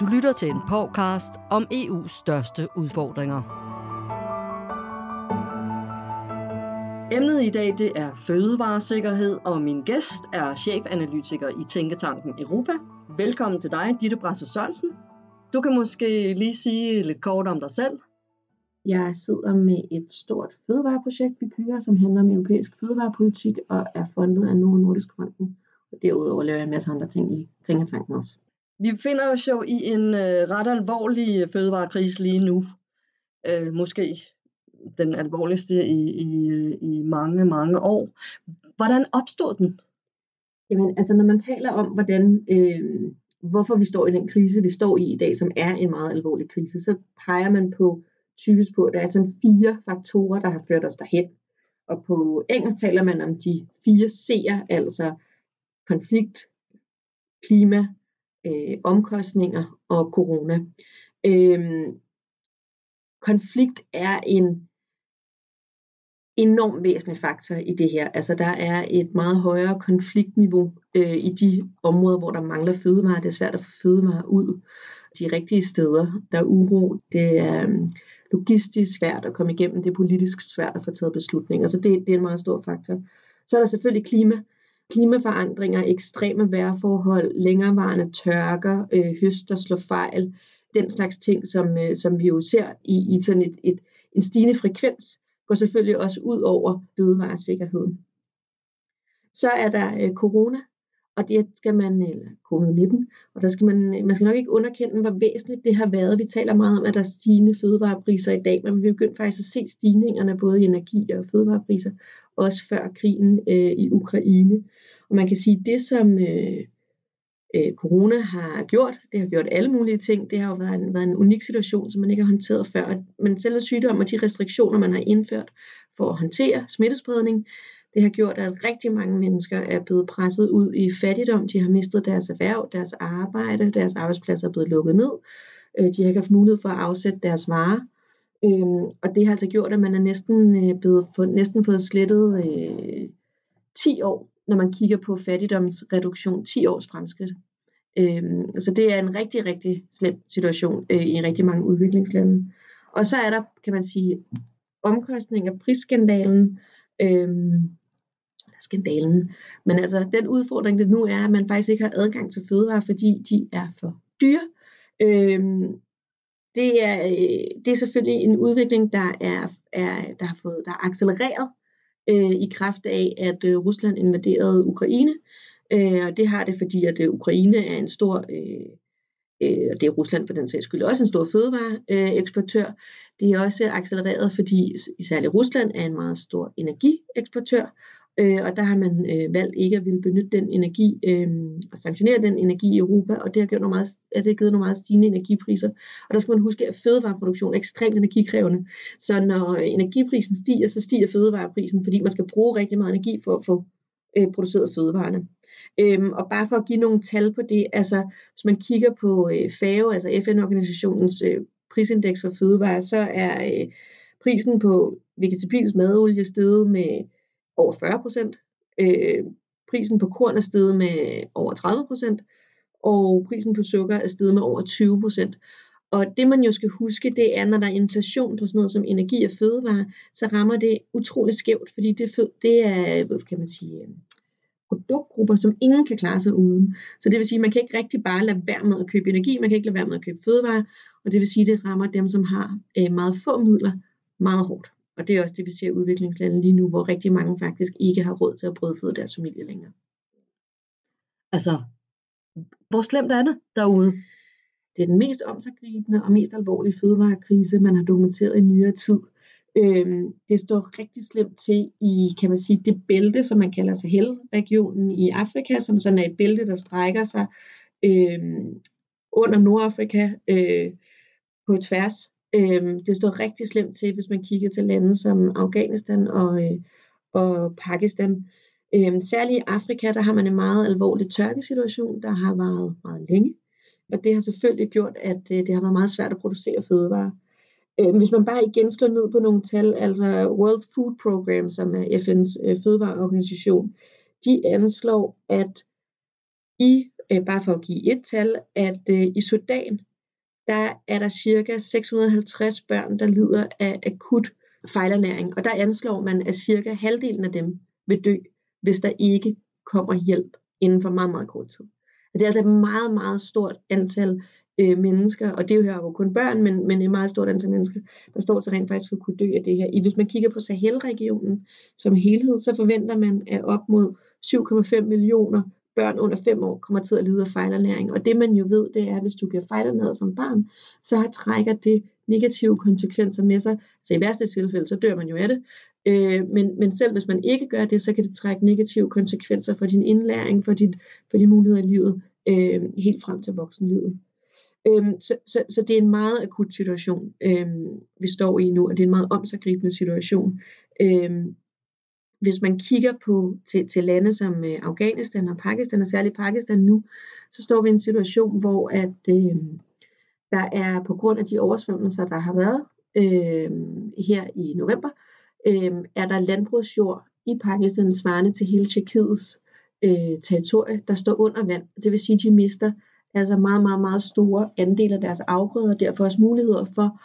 Du lytter til en podcast om EU's største udfordringer. Emnet i dag det er fødevaresikkerhed, og min gæst er chefanalytiker i Tænketanken Europa. Velkommen til dig, Ditte Brasso Sørensen. Du kan måske lige sige lidt kort om dig selv. Jeg sidder med et stort fødevareprojekt, vi kører, som handler om europæisk fødevarepolitik og er fundet af Novo Nordisk Fonden. Og derudover laver jeg en masse andre ting i Tænketanken også. Vi befinder os jo i en øh, ret alvorlig øh, fødevarekrise lige nu. Øh, måske den alvorligste i, i, øh, i mange, mange år. Hvordan opstod den? Jamen, altså når man taler om, hvordan, øh, hvorfor vi står i den krise, vi står i i dag, som er en meget alvorlig krise, så peger man på typisk på, at der er sådan fire faktorer, der har ført os derhen. Og på engelsk taler man om de fire C'er, altså konflikt, klima, øh, omkostninger og corona. Øh, konflikt er en enorm væsentlig faktor i det her. Altså der er et meget højere konfliktniveau øh, i de områder, hvor der mangler fødevarer. Det er svært at få fødevarer ud de rigtige steder. Der er uro. Det er øh, logistisk svært at komme igennem. Det er politisk svært at få taget beslutninger. Så det, det er en meget stor faktor. Så er der selvfølgelig klima klimaforandringer, ekstreme vejrforhold, længerevarende tørker, øh, høst, der slår fejl, den slags ting, som, øh, som vi jo ser i, i sådan et, et, en stigende frekvens, går selvfølgelig også ud over fødevaresikkerheden. Så er der øh, corona, og det skal man, eller covid-19, og der skal man, man skal nok ikke underkende, hvor væsentligt det har været. Vi taler meget om, at der er stigende fødevarepriser i dag, men vi begyndte faktisk at se stigningerne både i energi og fødevarepriser, også før krigen øh, i Ukraine. Og man kan sige, at det som øh, øh, corona har gjort, det har gjort alle mulige ting. Det har jo været en, været en unik situation, som man ikke har håndteret før. Men selve sygdommen og de restriktioner, man har indført for at håndtere smittespredning, det har gjort, at rigtig mange mennesker er blevet presset ud i fattigdom. De har mistet deres erhverv, deres arbejde, deres arbejdspladser er blevet lukket ned. Øh, de har ikke haft mulighed for at afsætte deres varer. Øhm, og det har altså gjort, at man er næsten, øh, blevet få, næsten fået slettet øh, 10 år, når man kigger på fattigdomsreduktion, 10 års fremskridt. Øhm, så det er en rigtig, rigtig slem situation øh, i rigtig mange udviklingslande. Og så er der, kan man sige, omkostninger, prisskandalen, øhm, skandalen. Men altså, den udfordring, det nu er, at man faktisk ikke har adgang til fødevarer, fordi de er for dyre. Øhm, det er, øh, det er selvfølgelig en udvikling, der er, er, der har fået, der er accelereret øh, i kraft af, at øh, Rusland invaderede Ukraine. Øh, og det har det, fordi at øh, Ukraine er en stor, øh, øh, og det er Rusland for den sags skyld også en stor fødevareeksportør. Øh, det er også accelereret, fordi især Rusland er en meget stor energieksportør, Øh, og der har man øh, valgt ikke at ville benytte den energi øh, og sanktionere den energi i Europa, og det har, gjort nogle meget, det har givet nogle meget stigende energipriser. Og der skal man huske, at fødevareproduktion er ekstremt energikrævende. Så når øh, energiprisen stiger, så stiger fødevareprisen, fordi man skal bruge rigtig meget energi for at få øh, produceret fødevarene. Øhm, og bare for at give nogle tal på det, altså hvis man kigger på øh, FAO, altså FN-organisationens øh, prisindeks for fødevarer, så er øh, prisen på vegetabilsk madolie steget med over 40 procent. Øh, prisen på korn er steget med over 30 procent, og prisen på sukker er steget med over 20 procent. Og det man jo skal huske, det er, når der er inflation på sådan noget som energi og fødevare, så rammer det utroligt skævt, fordi det, det er, kan man sige, øh, produktgrupper, som ingen kan klare sig uden. Så det vil sige, at man kan ikke rigtig bare lade være med at købe energi, man kan ikke lade være med at købe fødevare, og det vil sige, at det rammer dem, som har øh, meget få midler, meget hårdt. Og det er også det, vi ser i udviklingslande lige nu, hvor rigtig mange faktisk ikke har råd til at brødføde deres familie længere. Altså, hvor slemt er det derude? Det er den mest omsaggribende og mest alvorlige fødevarekrise, man har dokumenteret i nyere tid. Øhm, det står rigtig slemt til i, kan man sige, det bælte, som man kalder Sahel-regionen i Afrika, som sådan er et bælte, der strækker sig øhm, under Nordafrika øh, på tværs Øhm, det står rigtig slemt til, hvis man kigger til lande som Afghanistan og, øh, og Pakistan. Øhm, særligt i Afrika, der har man en meget alvorlig tørkesituation, der har varet meget længe. Og det har selvfølgelig gjort, at øh, det har været meget svært at producere fødevarer. Øhm, hvis man bare igen slår ned på nogle tal, altså World Food Program, som er FN's øh, fødevareorganisation, de anslår, at i, øh, bare for at give et tal, at øh, i Sudan, der er der cirka 650 børn, der lider af akut fejlernæring, og der anslår man, at cirka halvdelen af dem vil dø, hvis der ikke kommer hjælp inden for meget, meget kort tid. Det er altså et meget, meget stort antal øh, mennesker, og det hører jo kun børn, men, men et meget stort antal mennesker, der står til rent faktisk at kunne dø af det her. Hvis man kigger på Sahel-regionen som helhed, så forventer man, at op mod 7,5 millioner børn under 5 år kommer til at lide af fejlernæring. Og det man jo ved, det er, at hvis du bliver fejlernæret som barn, så trækker det negative konsekvenser med sig. Så i værste tilfælde, så dør man jo af det. Øh, men, men selv hvis man ikke gør det, så kan det trække negative konsekvenser for din indlæring, for, dit, for din muligheder i livet, øh, helt frem til voksenlivet. Øhm, så, så, så det er en meget akut situation, øhm, vi står i nu, og det er en meget omsaggribende situation. Øhm, hvis man kigger på til, til lande som øh, Afghanistan og Pakistan, og særligt Pakistan nu, så står vi i en situation, hvor at øh, der er på grund af de oversvømmelser, der har været øh, her i november, øh, er der landbrugsjord i Pakistan svarende til hele Tjekkiets øh, territorie, der står under vand. Det vil sige, at de mister altså meget, meget, meget store andele af deres afgrøder, og derfor også muligheder for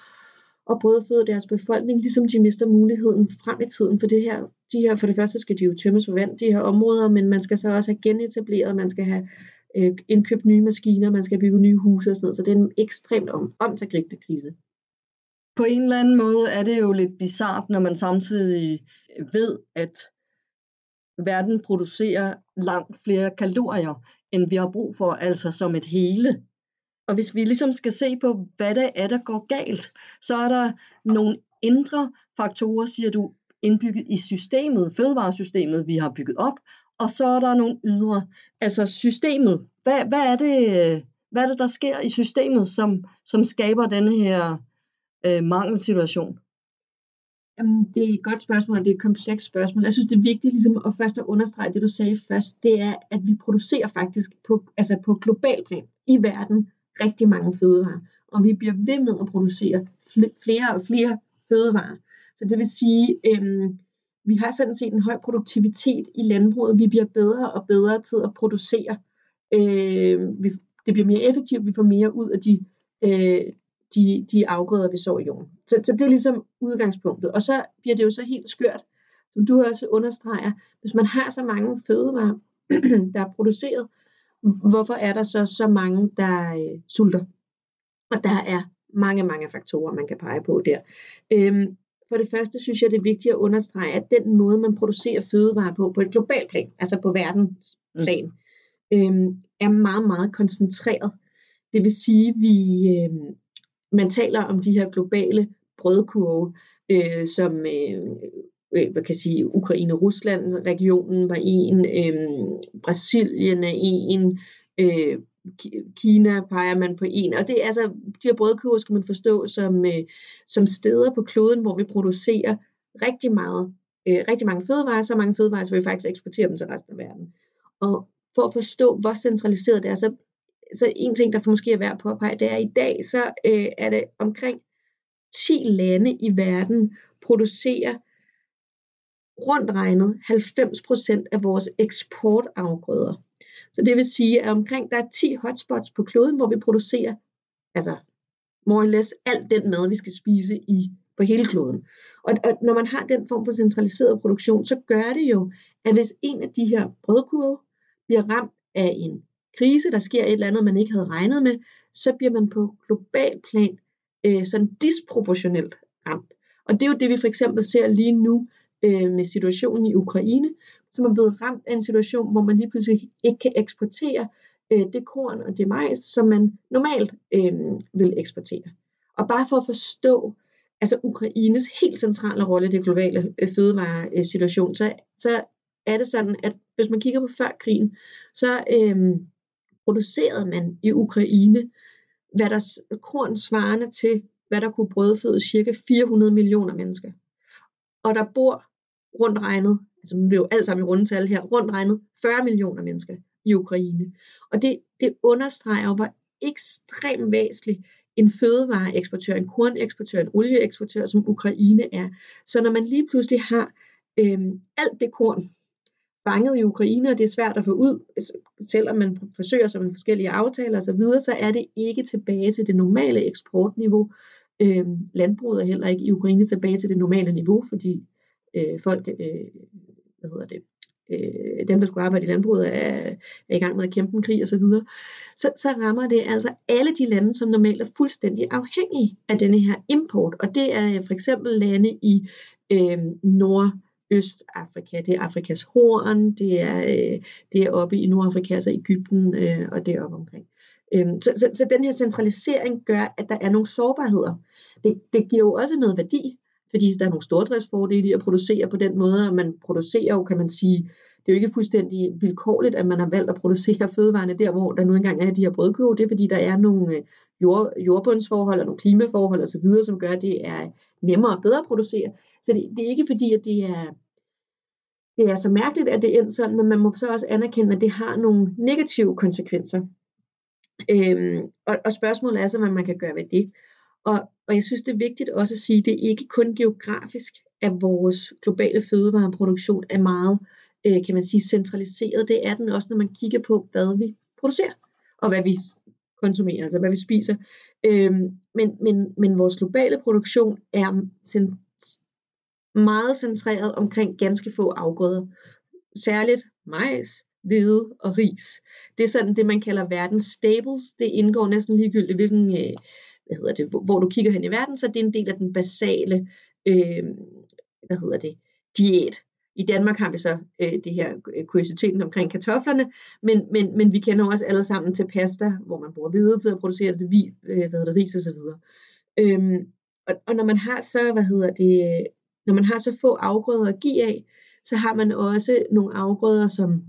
og brødføde deres befolkning, ligesom de mister muligheden frem i tiden for det her. De her, for det første skal de jo tømmes for vand, de her områder, men man skal så også have genetableret, man skal have øh, indkøbt nye maskiner, man skal bygge nye huse og sådan noget, så det er en ekstremt om, omsagribende krise. På en eller anden måde er det jo lidt bizart, når man samtidig øh, ved, at verden producerer langt flere kalorier, end vi har brug for, altså som et hele. Og hvis vi ligesom skal se på, hvad det er, der går galt, så er der nogle indre faktorer, siger du, indbygget i systemet, fødevaresystemet, vi har bygget op, og så er der nogle ydre, altså systemet. Hvad, hvad, er, det, hvad er det, der sker i systemet, som, som skaber denne her øh, mangelsituation? Jamen, det er et godt spørgsmål, og det er et komplekst spørgsmål. Jeg synes, det er vigtigt ligesom, at først at understrege det, du sagde først. Det er, at vi producerer faktisk på, altså på global plan i verden rigtig mange fødevarer. Og vi bliver ved med at producere flere og flere fødevarer. Så det vil sige, øhm, vi har sådan set en høj produktivitet i landbruget. Vi bliver bedre og bedre til at producere. Øh, vi, det bliver mere effektivt, vi får mere ud af de, øh, de, de afgrøder, vi så i jorden. Så, så det er ligesom udgangspunktet. Og så bliver det jo så helt skørt, som du også understreger, hvis man har så mange fødevarer, der er produceret, hvorfor er der så så mange, der øh, sulter? Og der er mange, mange faktorer, man kan pege på der. Øhm, for det første synes jeg, det er vigtigt at understrege, at den måde, man producerer fødevarer på, på et globalt plan, altså på verdensplan, mm. øhm, er meget, meget koncentreret. Det vil sige, vi, øhm, man taler om de her globale brødkurve, øh, som øh, øh, hvad kan sige, Ukraine-Rusland regionen var en, øh, Brasilien er en, øh, Kina peger man på en, og det er altså, de her brødkurver skal man forstå som, øh, som steder på kloden, hvor vi producerer rigtig meget, øh, rigtig mange fødevarer, så mange fødevarer, så vi faktisk eksporterer dem til resten af verden. Og for at forstå, hvor centraliseret det er, så så en ting, der måske er værd at påpege, det er, at i dag så øh, er det omkring 10 lande i verden producerer rundt regnet 90% af vores eksportafgrøder. Så det vil sige, at omkring der er 10 hotspots på kloden, hvor vi producerer altså more or less alt den mad, vi skal spise i på hele kloden. Og, og når man har den form for centraliseret produktion, så gør det jo, at hvis en af de her brødkurve bliver ramt af en krise, der sker et eller andet, man ikke havde regnet med, så bliver man på global plan øh, sådan disproportionelt ramt. Og det er jo det, vi for eksempel ser lige nu øh, med situationen i Ukraine, som er blevet ramt af en situation, hvor man lige pludselig ikke kan eksportere øh, det korn og det majs, som man normalt øh, vil eksportere. Og bare for at forstå altså Ukraines helt centrale rolle i det globale øh, fødevaresituation, så, så er det sådan, at hvis man kigger på før krigen, så øh, producerede man i Ukraine, hvad der korn svarende til, hvad der kunne brødføde cirka 400 millioner mennesker. Og der bor rundt regnet, altså nu er det jo alt sammen i rundetal her, rundt regnet 40 millioner mennesker i Ukraine. Og det, det understreger jo, hvor ekstremt væsentlig en fødevareeksportør, en korneksportør, en olieeksportør, som Ukraine er. Så når man lige pludselig har øhm, alt det korn, fanget i Ukraine, og det er svært at få ud, altså, selvom man forsøger sig med forskellige aftaler osv., så, så er det ikke tilbage til det normale eksportniveau. Øhm, landbruget er heller ikke i Ukraine tilbage til det normale niveau, fordi øh, folk, øh, hvad hedder det, øh, dem der skulle arbejde i landbruget er, er i gang med at kæmpe en krig osv., så, videre. så, så rammer det altså alle de lande, som normalt er fuldstændig afhængige af denne her import, og det er for eksempel lande i øh, Nord Østafrika, det er Afrikas horn, det er, øh, det er oppe i Nordafrika, altså Ægypten øh, og deroppe omkring. Øhm, så, så, så den her centralisering gør, at der er nogle sårbarheder. Det, det giver jo også noget værdi, fordi der er nogle stordriftsfordele i at producere på den måde, og man producerer jo, kan man sige, det er jo ikke fuldstændig vilkårligt, at man har valgt at producere fødevarene der, hvor der nu engang er de her brødkøb. Det er fordi, der er nogle øh, jord, jordbundsforhold og nogle klimaforhold osv., som gør, at det er nemmere og bedre at producere. Så det, det er ikke fordi, at det er, det er så mærkeligt, at det er sådan, men man må så også anerkende, at det har nogle negative konsekvenser. Øhm, og, og spørgsmålet er så, hvad man kan gøre ved det. Og, og jeg synes, det er vigtigt også at sige, at det er ikke kun geografisk, at vores globale fødevareproduktion er meget, øh, kan man sige, centraliseret. Det er den også, når man kigger på, hvad vi producerer, og hvad vi konsumerer, altså hvad vi spiser. Øhm, men, men, men vores globale produktion er meget centreret omkring ganske få afgrøder. Særligt majs, hvede og ris. Det er sådan det, man kalder verdens staples. Det indgår næsten ligegyldigt, hvilken, øh, hvad hedder det, hvor du kigger hen i verden, så det er en del af den basale, øh, hvad hedder det, diæt. I Danmark har vi så øh, det her øh, kuriositeten omkring kartoflerne, men, men, men vi kender også alle sammen til pasta, hvor man bruger hvide til at producere det, vi, øh, hvad hedder det, ris osv. Øhm, og, og når man har så, hvad hedder det, når man har så få afgrøder at give af, så har man også nogle afgrøder, som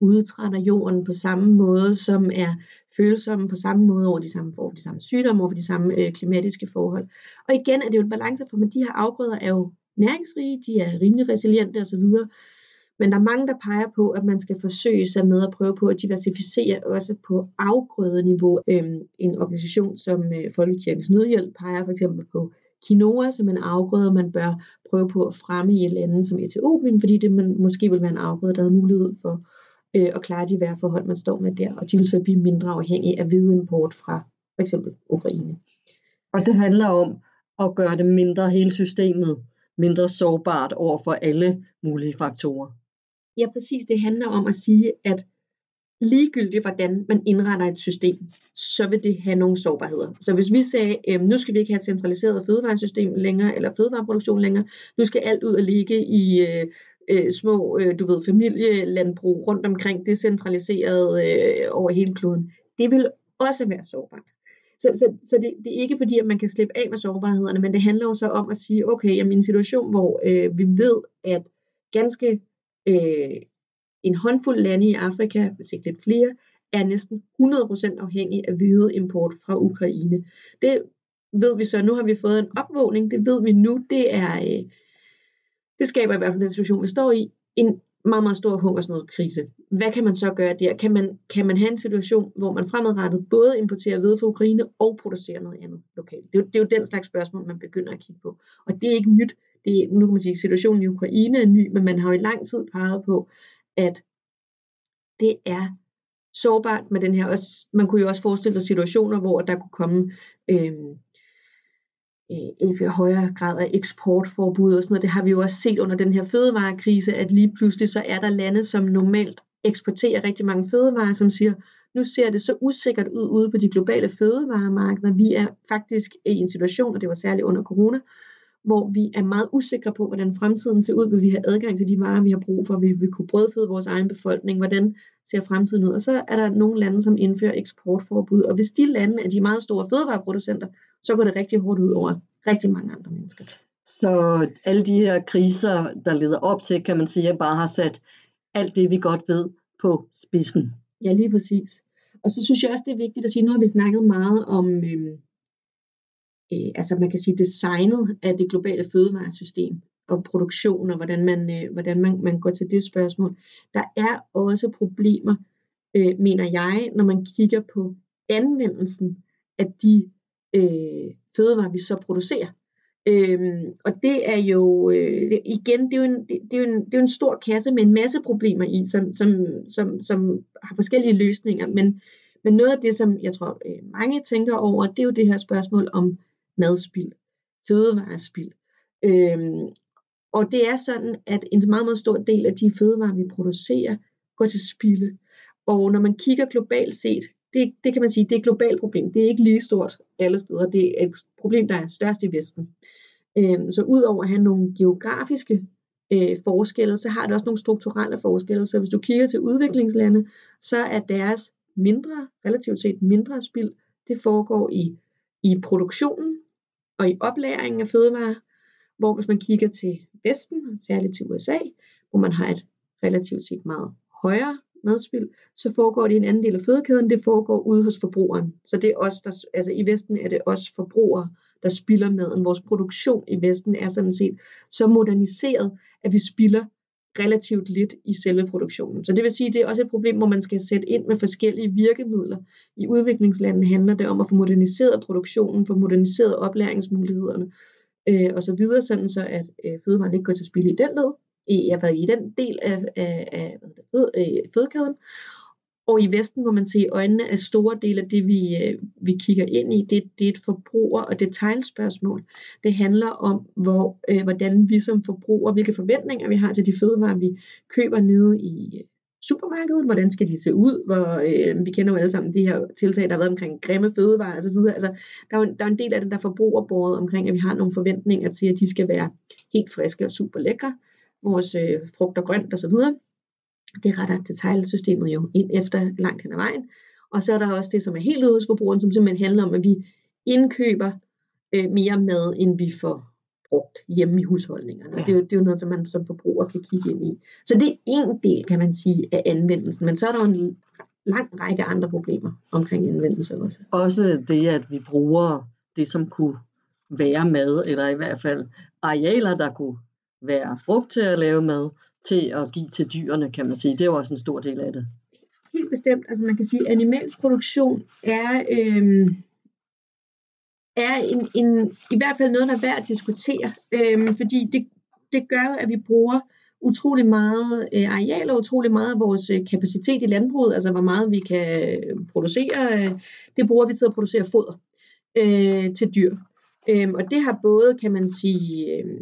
udtrætter jorden på samme måde, som er følsomme på samme måde over de samme, over de samme sygdomme, over de samme øh, klimatiske forhold. Og igen er det jo en balance for, at de her afgrøder er jo næringsrige, de er rimelig resiliente osv., men der er mange, der peger på, at man skal forsøge sig med at prøve på at diversificere også på afgrødeniveau. Øhm, en organisation som øh, Folkekirkens Nødhjælp peger for eksempel på quinoa som en afgrøde, man bør prøve på at fremme i lande som Etiopien, fordi det man, måske vil være en afgrøde, der har mulighed for øh, at klare de vejrforhold, man står med der, og de vil så blive mindre afhængige af hvide import fra for eksempel Ukraine. Og det handler om at gøre det mindre, hele systemet mindre sårbart over for alle mulige faktorer. Ja, præcis. Det handler om at sige, at ligegyldigt hvordan man indretter et system, så vil det have nogle sårbarheder. Så hvis vi sagde, øh, nu skal vi ikke have et centraliseret fødevaresystem længere, eller fødevareproduktion længere, nu skal alt ud og ligge i øh, øh, små, øh, du ved, familielandbrug rundt omkring, decentraliseret øh, over hele kloden. Det vil også være sårbart. Så, så, så det, det er ikke fordi, at man kan slippe af med sårbarhederne, men det handler jo så om at sige, okay, jamen i en situation, hvor øh, vi ved, at ganske øh, en håndfuld lande i Afrika, hvis ikke lidt flere, er næsten 100% afhængig af hvide import fra Ukraine. Det ved vi så, nu har vi fået en opvågning, det ved vi nu, det er, øh, det skaber i hvert fald den situation, vi står i, en meget, meget stor hungersnødkrise. Hvad kan man så gøre der? Kan man, kan man have en situation, hvor man fremadrettet både importerer ved fra Ukraine og producerer noget andet lokalt? Det er, det er jo den slags spørgsmål, man begynder at kigge på. Og det er ikke nyt. Det er, nu kan man sige, at situationen i Ukraine er ny, men man har jo i lang tid peget på, at det er sårbart med den her. Også, man kunne jo også forestille sig situationer, hvor der kunne komme øh, Øh, i højere grad af eksportforbud og sådan noget. Det har vi jo også set under den her fødevarekrise, at lige pludselig så er der lande, som normalt eksporterer rigtig mange fødevarer, som siger, nu ser det så usikkert ud ude på de globale fødevaremarkeder. Vi er faktisk i en situation, og det var særligt under corona, hvor vi er meget usikre på, hvordan fremtiden ser ud. Vil vi have adgang til de varer, vi har brug for? Vil vi kunne brødføde vores egen befolkning? Hvordan ser fremtiden ud? Og så er der nogle lande, som indfører eksportforbud. Og hvis de lande er de meget store fødevareproducenter, så går det rigtig hårdt ud over rigtig mange andre mennesker. Så alle de her kriser, der leder op til, kan man sige, bare har sat alt det, vi godt ved, på spidsen. Ja, lige præcis. Og så synes jeg også, det er vigtigt at sige, nu har vi snakket meget om, øh, øh, altså man kan sige designet af det globale fødevaresystem og produktion og hvordan man, øh, hvordan man, man går til det spørgsmål. Der er også problemer, øh, mener jeg, når man kigger på anvendelsen af de øh, fødevarer, vi så producerer. Øhm, og det er jo, øh, igen, det er jo, en, det, er jo en, det er jo en stor kasse med en masse problemer i, som, som, som, som har forskellige løsninger. Men, men noget af det, som jeg tror øh, mange tænker over, det er jo det her spørgsmål om madspild, fødevarespild. Øhm, og det er sådan, at en meget, meget stor del af de fødevarer, vi producerer, går til spilde. Og når man kigger globalt set, det, det kan man sige, det er et globalt problem. Det er ikke lige stort alle steder. Det er et problem, der er størst i Vesten. Øhm, så udover at have nogle geografiske øh, forskelle, så har det også nogle strukturelle forskelle. Så hvis du kigger til udviklingslande, så er deres mindre, relativt set mindre spild, det foregår i, i produktionen og i oplæringen af fødevarer, hvor hvis man kigger til Vesten, særligt til USA, hvor man har et relativt set meget højere madspild, så foregår det i en anden del af fødekæden, det foregår ude hos forbrugeren. Så det er os, der, altså i Vesten er det os forbrugere, der spilder maden. Vores produktion i Vesten er sådan set så moderniseret, at vi spilder relativt lidt i selve produktionen. Så det vil sige, at det er også et problem, hvor man skal sætte ind med forskellige virkemidler. I udviklingslandene handler det om at få moderniseret produktionen, få moderniseret oplæringsmulighederne øh, og så videre, sådan så at øh, fødevarer ikke går til spil i den led, i, jeg været i den del af, af, af fød, øh, fødekæden. Og i Vesten må man se i øjnene, at store dele af det, vi, øh, vi kigger ind i, det, det er et forbruger- og detaljspørgsmål. Det handler om, hvor, øh, hvordan vi som forbrugere, hvilke forventninger vi har til de fødevarer, vi køber nede i øh, supermarkedet, hvordan skal de se ud, hvor øh, vi kender jo alle sammen de her tiltag, der har været omkring grimme fødevarer osv. Altså, der, er jo, der er en del af det, der er forbrugerbåret omkring, at vi har nogle forventninger til, at de skal være helt friske og super lækre, vores øh, frugt og grønt osv. Det retter detaljsystemet jo ind efter langt hen ad vejen. Og så er der også det, som er helt ude hos forbrugeren, som simpelthen handler om, at vi indkøber øh, mere mad, end vi får brugt hjemme i husholdningerne. Ja. Det, er jo, det er jo noget, som man som forbruger kan kigge ind i. Så det er en del, kan man sige, af anvendelsen. Men så er der jo en lang række andre problemer omkring anvendelse også. Også det, at vi bruger det, som kunne være mad, eller i hvert fald arealer, der kunne være frugt til at lave mad, til at give til dyrene, kan man sige. Det er jo også en stor del af det. Helt bestemt. Altså man kan sige, at animalsk produktion er, øhm, er en, en, i hvert fald noget, der er værd at diskutere. Øhm, fordi det, det gør at vi bruger utrolig meget øh, areal og utrolig meget af vores øh, kapacitet i landbruget, altså hvor meget vi kan øh, producere, øh, det bruger vi til at producere foder øh, til dyr. Øhm, og det har både, kan man sige, øh,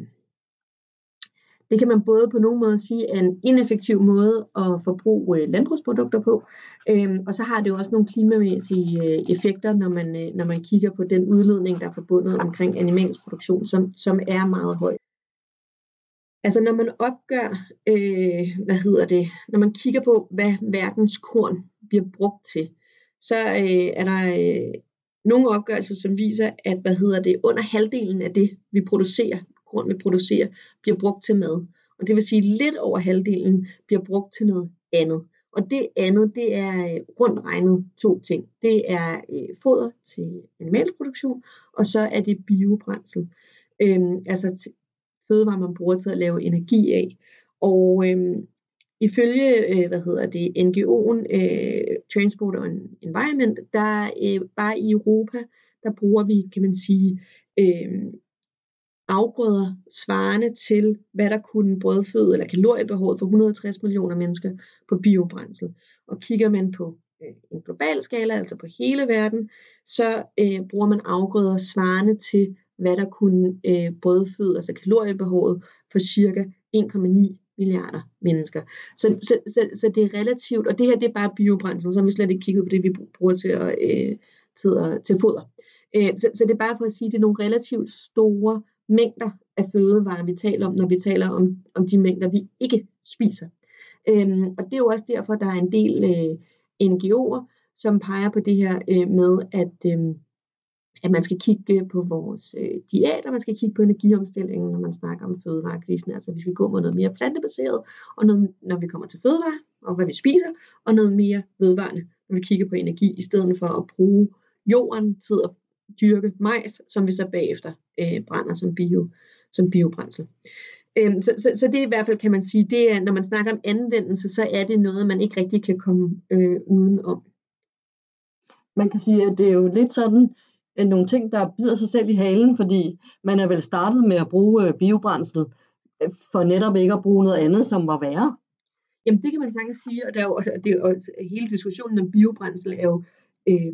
det kan man både på nogen måde sige er en ineffektiv måde at forbruge øh, landbrugsprodukter på, øhm, og så har det jo også nogle klimamæssige øh, effekter, når man, øh, når man kigger på den udledning, der er forbundet omkring animalsk produktion, som, som er meget høj. Altså når man opgør, øh, hvad hedder det, når man kigger på, hvad verdens korn bliver brugt til, så øh, er der øh, nogle opgørelser, som viser, at hvad hedder det, under halvdelen af det, vi producerer, korn, vi producerer, bliver brugt til mad. Og det vil sige, at lidt over halvdelen bliver brugt til noget andet. Og det andet, det er øh, rundt regnet to ting. Det er øh, foder til animalproduktion, og så er det biobrændsel. Øhm, altså fødevarer, man bruger til at lave energi af. Og øhm, ifølge, øh, hvad hedder det, NGO'en øh, Transport and Environment, der øh, bare i Europa, der bruger vi, kan man sige, øh, afgrøder svarende til, hvad der kunne brødføde eller kaloriebehovet for 160 millioner mennesker på biobrændsel. Og kigger man på øh, en global skala, altså på hele verden, så øh, bruger man afgrøder svarende til, hvad der kunne øh, brødføde, altså kaloriebehovet for cirka 1,9 milliarder mennesker. Så, så, så, så det er relativt, og det her det er bare biobrændsel, så har vi slet ikke kigget på det, vi bruger til, at, øh, til, at, til foder. Øh, så, så det er bare for at sige, at det er nogle relativt store mængder af fødevarer, vi taler om, når vi taler om, om de mængder, vi ikke spiser. Øhm, og det er jo også derfor, der er en del øh, NGO'er, som peger på det her øh, med, at, øh, at man skal kigge på vores øh, diæt, og man skal kigge på energiomstillingen, når man snakker om fødevarekrisen. Altså vi skal gå mod noget mere plantebaseret, og noget, når vi kommer til fødevare, og hvad vi spiser, og noget mere vedvarende, når vi kigger på energi, i stedet for at bruge jorden til at dyrke majs, som vi så bagefter øh, brænder som, bio, som biobrændsel. Øhm, så, så, så det er i hvert fald, kan man sige, det er, når man snakker om anvendelse, så er det noget, man ikke rigtig kan komme øh, uden om. Man kan sige, at det er jo lidt sådan, nogle ting, der bider sig selv i halen, fordi man er vel startet med at bruge øh, biobrændsel, øh, for netop ikke at bruge noget andet, som var værre. Jamen det kan man sagtens sige, og, der er jo, og, det, og hele diskussionen om biobrændsel er jo øh,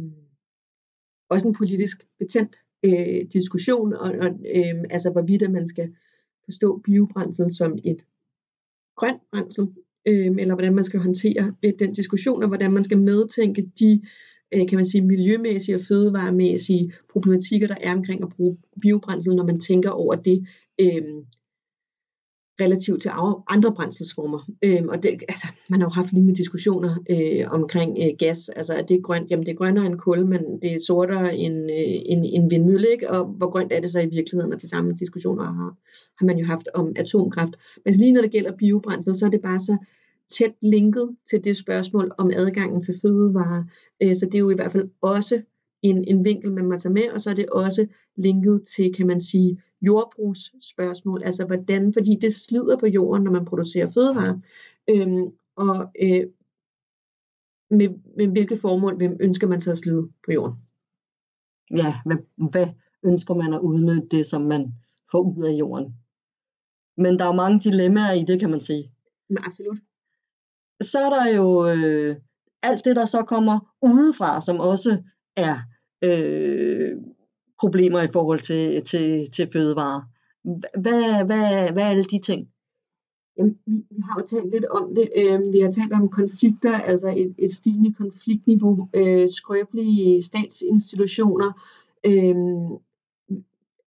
også en politisk betændt øh, diskussion, og, og øh, altså hvorvidt man skal forstå biobrændsel som et grønt brændsel, øh, eller hvordan man skal håndtere øh, den diskussion, og hvordan man skal medtænke de øh, kan man sige, miljømæssige og fødevaremæssige problematikker, der er omkring at bruge biobrændsel, når man tænker over det øh, relativt til andre brændselsformer. Øhm, og det, altså, man har jo haft lignende diskussioner øh, omkring øh, gas. Altså, er det grønt? Jamen, det er grønnere end kul, men det er sortere end øh, en, en vindmølle, ikke? Og hvor grønt er det så i virkeligheden? Og de samme diskussioner har, har man jo haft om atomkraft. Men lige når det gælder biobrændsel, så er det bare så tæt linket til det spørgsmål om adgangen til fødevarer. Øh, så det er jo i hvert fald også en, en vinkel, man må tage med, og så er det også linket til, kan man sige, jordbrugsspørgsmål, altså hvordan, fordi det slider på jorden, når man producerer fødevarer, øhm, og øh, med, med hvilke formål hvem ønsker man så at slide på jorden? Ja, hvad, hvad ønsker man at udnytte det, som man får ud af jorden? Men der er mange dilemmaer i det, kan man sige. Ja, absolut. Så er der jo øh, alt det, der så kommer udefra, som også er øh, problemer i forhold til, til, til fødevarer. Hvad, hvad, hvad er alle de ting? Jamen, vi, vi har jo talt lidt om det. Øh, vi har talt om konflikter, altså et, et stigende konfliktniveau, øh, skrøbelige statsinstitutioner. Øh,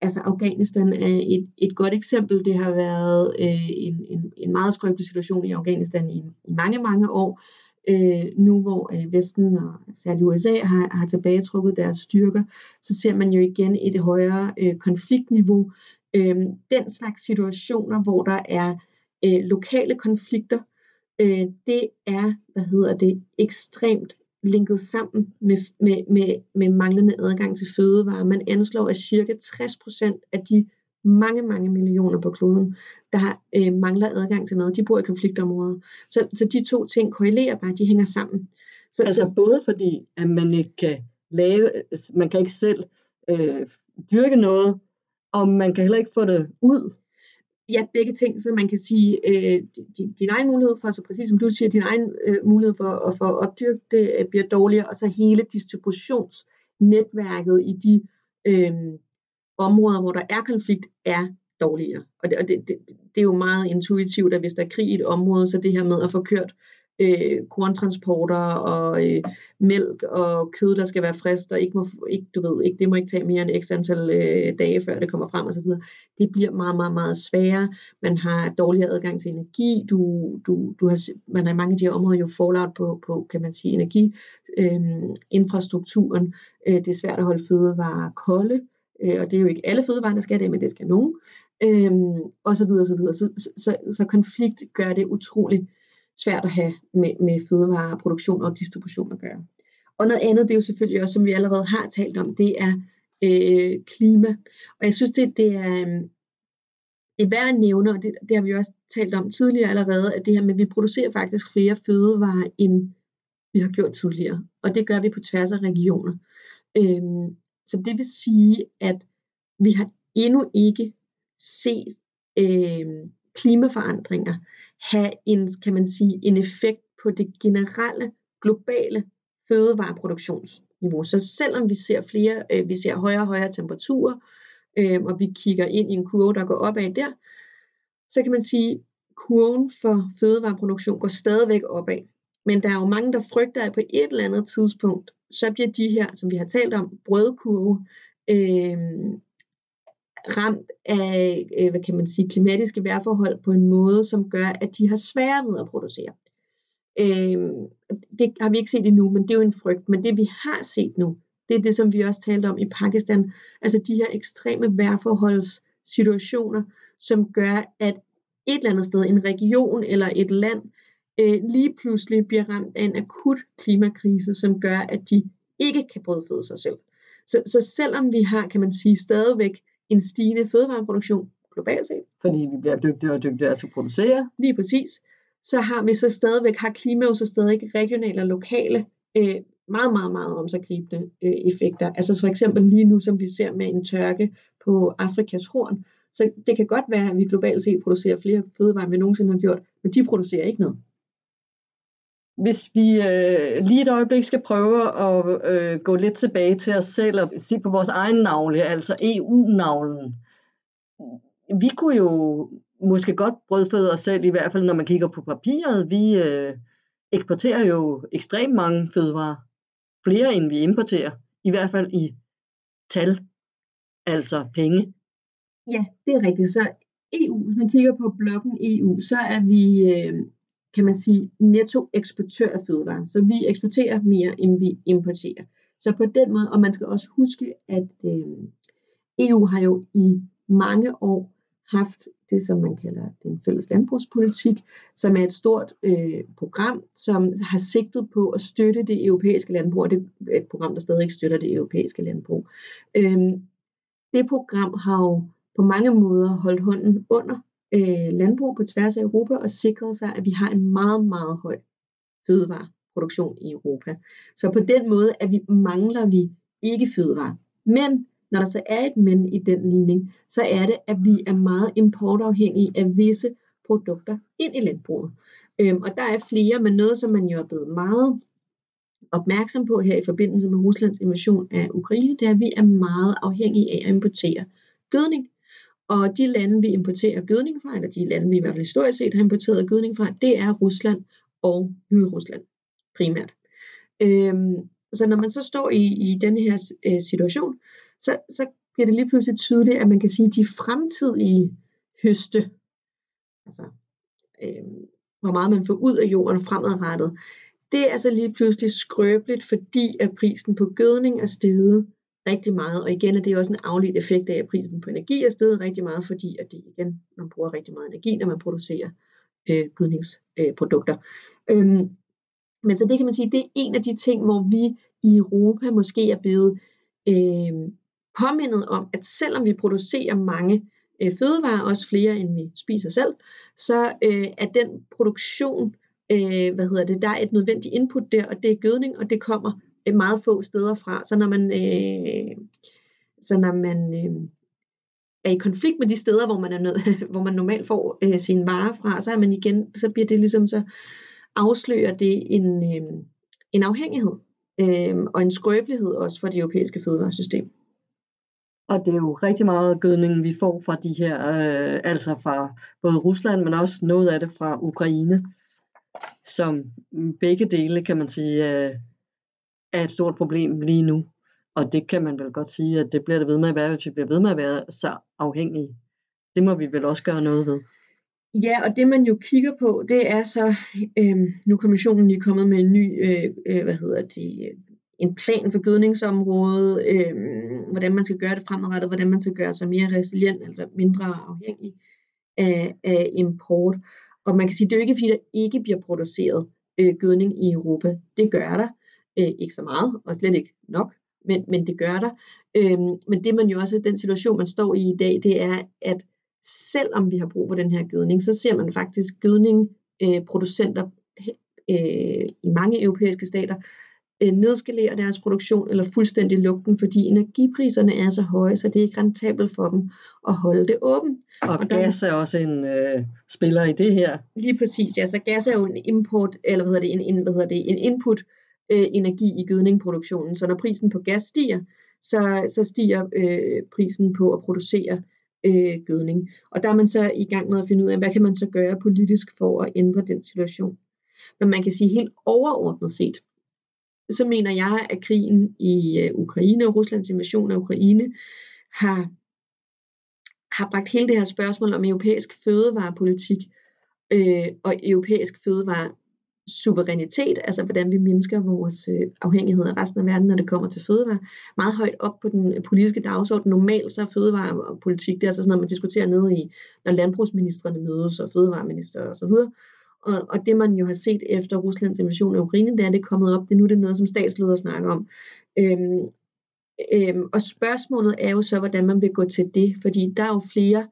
altså Afghanistan er et, et godt eksempel. Det har været øh, en, en, en meget skrøbelig situation i Afghanistan i, i mange, mange år øh, nu hvor øh, Vesten og særligt USA har, har tilbagetrukket deres styrker, så ser man jo igen et højere øh, konfliktniveau. Øh, den slags situationer, hvor der er øh, lokale konflikter, øh, det er, hvad hedder det, ekstremt linket sammen med, med, med, med manglende adgang til fødevarer. Man anslår, at cirka 60% af de mange, mange millioner på kloden, der øh, mangler adgang til mad. De bor i konfliktområder. Så, så de to ting korrelerer bare, de hænger sammen. Så, altså så, både fordi, at man ikke kan lave, man kan ikke selv øh, dyrke noget, og man kan heller ikke få det ud. Ja, begge ting, så man kan sige, øh, din, din egen mulighed for, så præcis som du siger, din egen øh, mulighed for at få opdyrke det øh, bliver dårligere, og så hele distributionsnetværket i de øh, områder, hvor der er konflikt, er dårligere. Og det, og det, det, det er jo meget intuitivt, at hvis der er krig i et område, så det her med at få kørt øh, korntransporter og øh, mælk og kød, der skal være frisk, og ikke må, ikke, du ved, ikke, det må ikke tage mere end x antal øh, dage, før det kommer frem osv. Det bliver meget, meget, meget sværere. Man har dårligere adgang til energi. Du, du, du har, man har i mange af de her områder jo fallout på, på kan man sige, energi, øh, infrastrukturen. Øh, det er svært at holde fødevarer kolde øh, øh, og det er jo ikke alle fødevarer, der skal det, men det skal nogen, øh, og så videre, så videre. Så, så, så, så konflikt gør det utrolig svært at have med, med fødevareproduktion og distribution at gøre. Og noget andet, det er jo selvfølgelig også, som vi allerede har talt om, det er øh, klima. Og jeg synes, det, det er, øhm, det er værd at nævne, og det, det har vi også talt om tidligere allerede, at det her med, at vi producerer faktisk flere fødevarer, end vi har gjort tidligere. Og det gør vi på tværs af regioner. Øhm, så det vil sige, at vi har endnu ikke set øh, klimaforandringer have en, kan man sige, en effekt på det generelle globale fødevareproduktionsniveau. Så selvom vi ser flere, øh, vi ser højere og højere temperaturer, øh, og vi kigger ind i en kurve, der går opad der, så kan man sige, kurven for fødevareproduktion går stadigvæk opad. Men der er jo mange, der frygter, at på et eller andet tidspunkt, så bliver de her, som vi har talt om, brødkurve, øh, ramt af, øh, hvad kan man sige, klimatiske vejrforhold på en måde, som gør, at de har svært ved at producere. Øh, det har vi ikke set endnu, men det er jo en frygt. Men det vi har set nu, det er det, som vi også talte om i Pakistan, altså de her ekstreme vejrforholdssituationer, som gør, at et eller andet sted, en region eller et land, øh, lige pludselig bliver ramt af en akut klimakrise, som gør, at de ikke kan brødføde sig selv. Så, så selvom vi har, kan man sige, stadigvæk en stigende fødevareproduktion globalt set. Fordi vi bliver dygtigere og dygtigere til at producere. Lige præcis. Så har vi så stadigvæk, har klima jo så stadig regionale og lokale øh, meget, meget, meget omsaggribende øh, effekter. Altså for eksempel lige nu, som vi ser med en tørke på Afrikas horn, så det kan godt være, at vi globalt set producerer flere fødevarer, end vi nogensinde har gjort, men de producerer ikke noget. Hvis vi øh, lige et øjeblik skal prøve at øh, gå lidt tilbage til os selv og se på vores egen navle, altså EU-navlen. Vi kunne jo måske godt brødføde os selv, i hvert fald når man kigger på papiret. Vi øh, eksporterer jo ekstremt mange fødevarer. Flere end vi importerer. I hvert fald i tal, altså penge. Ja, det er rigtigt. Så EU, hvis man kigger på blokken EU, så er vi, øh, kan man sige, netto eksportør af fødevarer. Så vi eksporterer mere, end vi importerer. Så på den måde, og man skal også huske, at øh, EU har jo i mange år haft det, som man kalder den fælles landbrugspolitik, som er et stort øh, program, som har sigtet på at støtte det europæiske landbrug, og det er et program, der stadig støtter det europæiske landbrug. Øh, det program har jo på mange måder holdt hånden under øh, landbrug på tværs af Europa og sikret sig, at vi har en meget, meget høj fødevareproduktion i Europa. Så på den måde at vi, mangler vi ikke fødevarer. Men når der så er et men i den ligning, så er det, at vi er meget importafhængige af visse produkter ind i landbruget. Øhm, og der er flere, men noget, som man jo er blevet meget opmærksom på her i forbindelse med Ruslands invasion af Ukraine, det er, at vi er meget afhængige af at importere gødning. Og de lande, vi importerer gødning fra, eller de lande, vi i hvert fald historisk set har importeret gødning fra, det er Rusland og Hviderusland primært. Øhm, så når man så står i, i denne her øh, situation, så, så bliver det lige pludselig tydeligt, at man kan sige, at de fremtidige høste, altså øh, hvor meget man får ud af jorden fremadrettet, det er så lige pludselig skrøbeligt, fordi at prisen på gødning er steget rigtig meget, og igen er det også en afledt effekt af, at prisen på energi er steget rigtig meget, fordi at det igen, man bruger rigtig meget energi, når man producerer øh, gødningsprodukter. Øh, øhm, men så det kan man sige, det er en af de ting, hvor vi i Europa måske er blevet øh, påmindet om, at selvom vi producerer mange øh, fødevarer, også flere end vi spiser selv, så øh, er den produktion, øh, hvad hedder det, der er et nødvendigt input der, og det er gødning, og det kommer Øh, meget få steder fra. Så når man, øh, så når man øh, er i konflikt med de steder, hvor man, er nød, hvor man normalt får øh, sine varer fra, så er man igen, så bliver det ligesom så afslører det en, øh, en afhængighed øh, og en skrøbelighed også for det europæiske fødevaresystem. Og det er jo rigtig meget gødning, vi får fra de her, øh, altså fra både Rusland, men også noget af det fra Ukraine, som begge dele, kan man sige, øh, er et stort problem lige nu. Og det kan man vel godt sige, at det bliver det ved med at være, hvis vi bliver ved med at være så afhængige. Det må vi vel også gøre noget ved. Ja, og det man jo kigger på, det er så, øh, nu er kommissionen lige kommet med en ny, øh, øh hvad hedder det, øh, en plan for gødningsområdet, øh, hvordan man skal gøre det fremadrettet, hvordan man skal gøre sig mere resilient, altså mindre afhængig af, af import. Og man kan sige, det er jo ikke fordi, der ikke bliver produceret øh, gødning i Europa. Det gør der. Øh, ikke så meget, og slet ikke nok, men, men det gør der. Øh, men det man jo også, den situation man står i i dag, det er, at selvom vi har brug for den her gødning, så ser man faktisk gødningproducenter øh, i mange europæiske stater, øh, nedskalere deres produktion eller fuldstændig lukke den, fordi energipriserne er så høje, så det er ikke rentabelt for dem at holde det åbent. Og, og gas er også en øh, spiller i det her. Lige præcis, ja, så gas er jo en import, eller hvad hedder det, en, en, hvad hedder det, en input øh, energi i gødningproduktionen. Så når prisen på gas stiger, så, så stiger øh, prisen på at producere øh, gødning. Og der er man så i gang med at finde ud af, hvad kan man så gøre politisk for at ændre den situation. Men man kan sige helt overordnet set, så mener jeg, at krigen i øh, Ukraine og Ruslands invasion af Ukraine har, har bragt hele det her spørgsmål om europæisk fødevarepolitik øh, og europæisk fødevare suverænitet, altså hvordan vi mindsker vores øh, afhængighed af resten af verden, når det kommer til fødevare, meget højt op på den politiske dagsorden. Normalt så er fødevarepolitik, det er altså sådan noget, man diskuterer nede i, når landbrugsministerne mødes og fødevareminister og så videre. Og, og det man jo har set efter Ruslands invasion af Ukraine, det er det er kommet op. Det er nu det er noget, som statsledere snakker om. Øhm, øhm, og spørgsmålet er jo så, hvordan man vil gå til det, fordi der er jo flere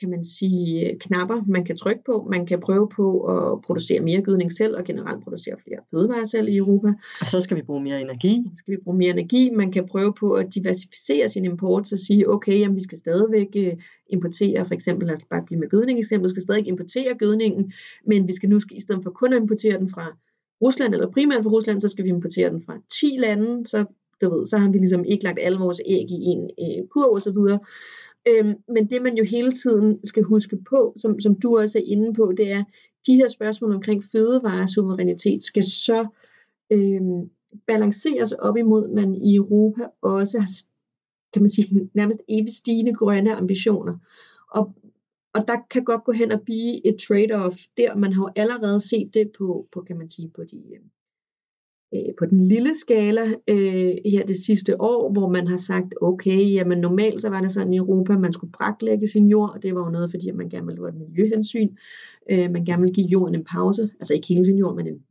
kan man sige, knapper, man kan trykke på. Man kan prøve på at producere mere gødning selv, og generelt producere flere fødevarer selv i Europa. Og så skal vi bruge mere energi. Så skal vi bruge mere energi. Man kan prøve på at diversificere sin import, så sige, okay, jamen, vi skal stadigvæk øh, importere, for eksempel, lad os bare blive med gødning eksempel, vi skal stadig importere gødningen, men vi skal nu, i stedet for kun at importere den fra Rusland, eller primært fra Rusland, så skal vi importere den fra 10 lande, så du ved, så har vi ligesom ikke lagt alle vores æg i en øh, kurv og så videre. Øhm, men det man jo hele tiden skal huske på, som, som du også er inde på, det er, de her spørgsmål omkring fødevaresuverænitet skal så øhm, balanceres op imod, at man i Europa også har, kan man sige, nærmest evigt stigende grønne ambitioner. Og, og der kan godt gå hen og blive et trade-off der. Man har jo allerede set det på, på kan man sige, på de, øhm, Øh, på den lille skala øh, her det sidste år, hvor man har sagt, okay, jamen normalt så var det sådan i Europa, man skulle braklægge sin jord, og det var jo noget, fordi man gerne ville have et miljøhensyn, øh, man gerne ville give jorden en pause, altså ikke hele sin jord, men en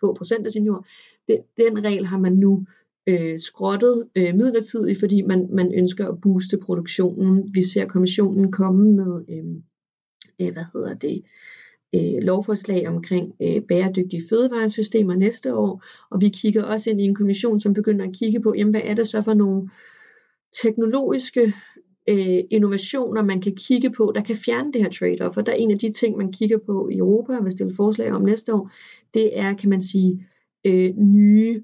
få procent af sin jord. Det, den regel har man nu øh, skrottet øh, midlertidigt, fordi man, man ønsker at booste produktionen. Vi ser kommissionen komme med, øh, øh, hvad hedder det, øh, Øh, lovforslag omkring øh, bæredygtige fødevaresystemer næste år, og vi kigger også ind i en kommission, som begynder at kigge på, jamen, hvad er det så for nogle teknologiske øh, innovationer, man kan kigge på, der kan fjerne det her trade-off. Og der er en af de ting, man kigger på i Europa og vil stille forslag om næste år, det er, kan man sige, øh, nye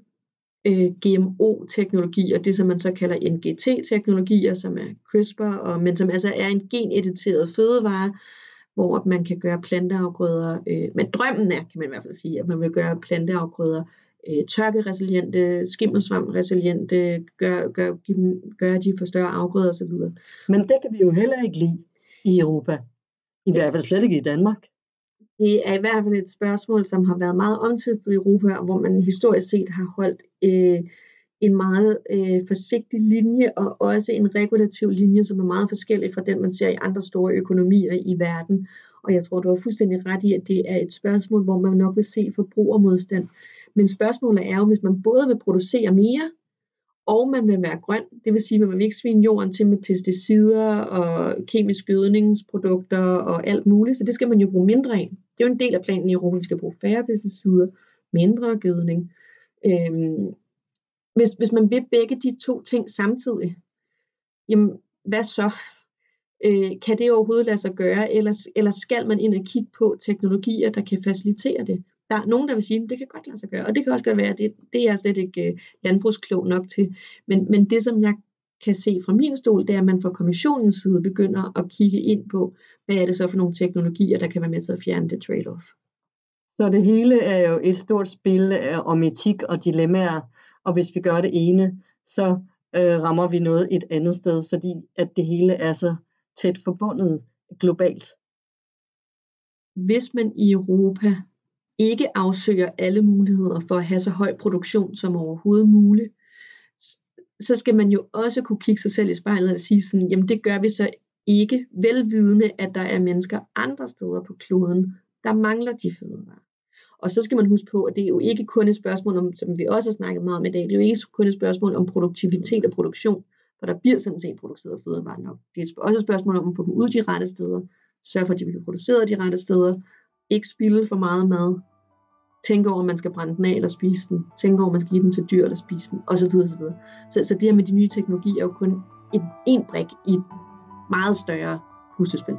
øh, GMO-teknologier, det som man så kalder NGT-teknologier, som er CRISPR, og, men som altså er en genediteret fødevare, hvor man kan gøre planteafgrøder, øh, men drømmen er, kan man i hvert fald sige, at man vil gøre planteafgrøder øh, tørkeresiliente, skimmelsvamp-resiliente, gøre, gør, gør de for større afgrøder osv. Men det kan vi jo heller ikke lide i Europa. I hvert fald slet ikke i Danmark. Det er i hvert fald et spørgsmål, som har været meget omtvistet i Europa, hvor man historisk set har holdt øh, en meget øh, forsigtig linje og også en regulativ linje, som er meget forskellig fra den, man ser i andre store økonomier i verden. Og jeg tror, du har fuldstændig ret i, at det er et spørgsmål, hvor man nok vil se forbrugermodstand. Men spørgsmålet er jo, hvis man både vil producere mere, og man vil være grøn, det vil sige, at man vil ikke svine jorden til med pesticider og kemisk gødningsprodukter og alt muligt, så det skal man jo bruge mindre af. Det er jo en del af planen i Europa, vi skal bruge færre pesticider, mindre gødning. Øhm, hvis, hvis man vil begge de to ting samtidig, jamen hvad så? Øh, kan det overhovedet lade sig gøre, eller, eller skal man ind og kigge på teknologier, der kan facilitere det? Der er nogen, der vil sige, at det kan godt lade sig gøre, og det kan også godt være, at det, det er jeg slet ikke øh, landbrugsklog nok til. Men, men det, som jeg kan se fra min stol, det er, at man fra kommissionens side begynder at kigge ind på, hvad er det så for nogle teknologier, der kan være med til at fjerne det trade-off. Så det hele er jo et stort spil øh, om etik og dilemmaer, og hvis vi gør det ene, så øh, rammer vi noget et andet sted, fordi at det hele er så tæt forbundet globalt. Hvis man i Europa ikke afsøger alle muligheder for at have så høj produktion som overhovedet muligt, så skal man jo også kunne kigge sig selv i spejlet og sige sådan, jamen det gør vi så ikke, velvidende at der er mennesker andre steder på kloden, der mangler de fødevarer. Og så skal man huske på, at det er jo ikke kun et spørgsmål om, som vi også har snakket meget om i dag, det er jo ikke kun et spørgsmål om produktivitet og produktion, for der bliver sådan set produceret fødevarer nok. Det er også et spørgsmål om at få dem ud de rette steder, sørge for, at de bliver produceret de rette steder, ikke spilde for meget mad, tænke over, om man skal brænde den af eller spise den, tænke over, om man skal give den til dyr eller spise den, osv. osv. Så, så det her med de nye teknologier er jo kun en, en brik i et meget større puslespil.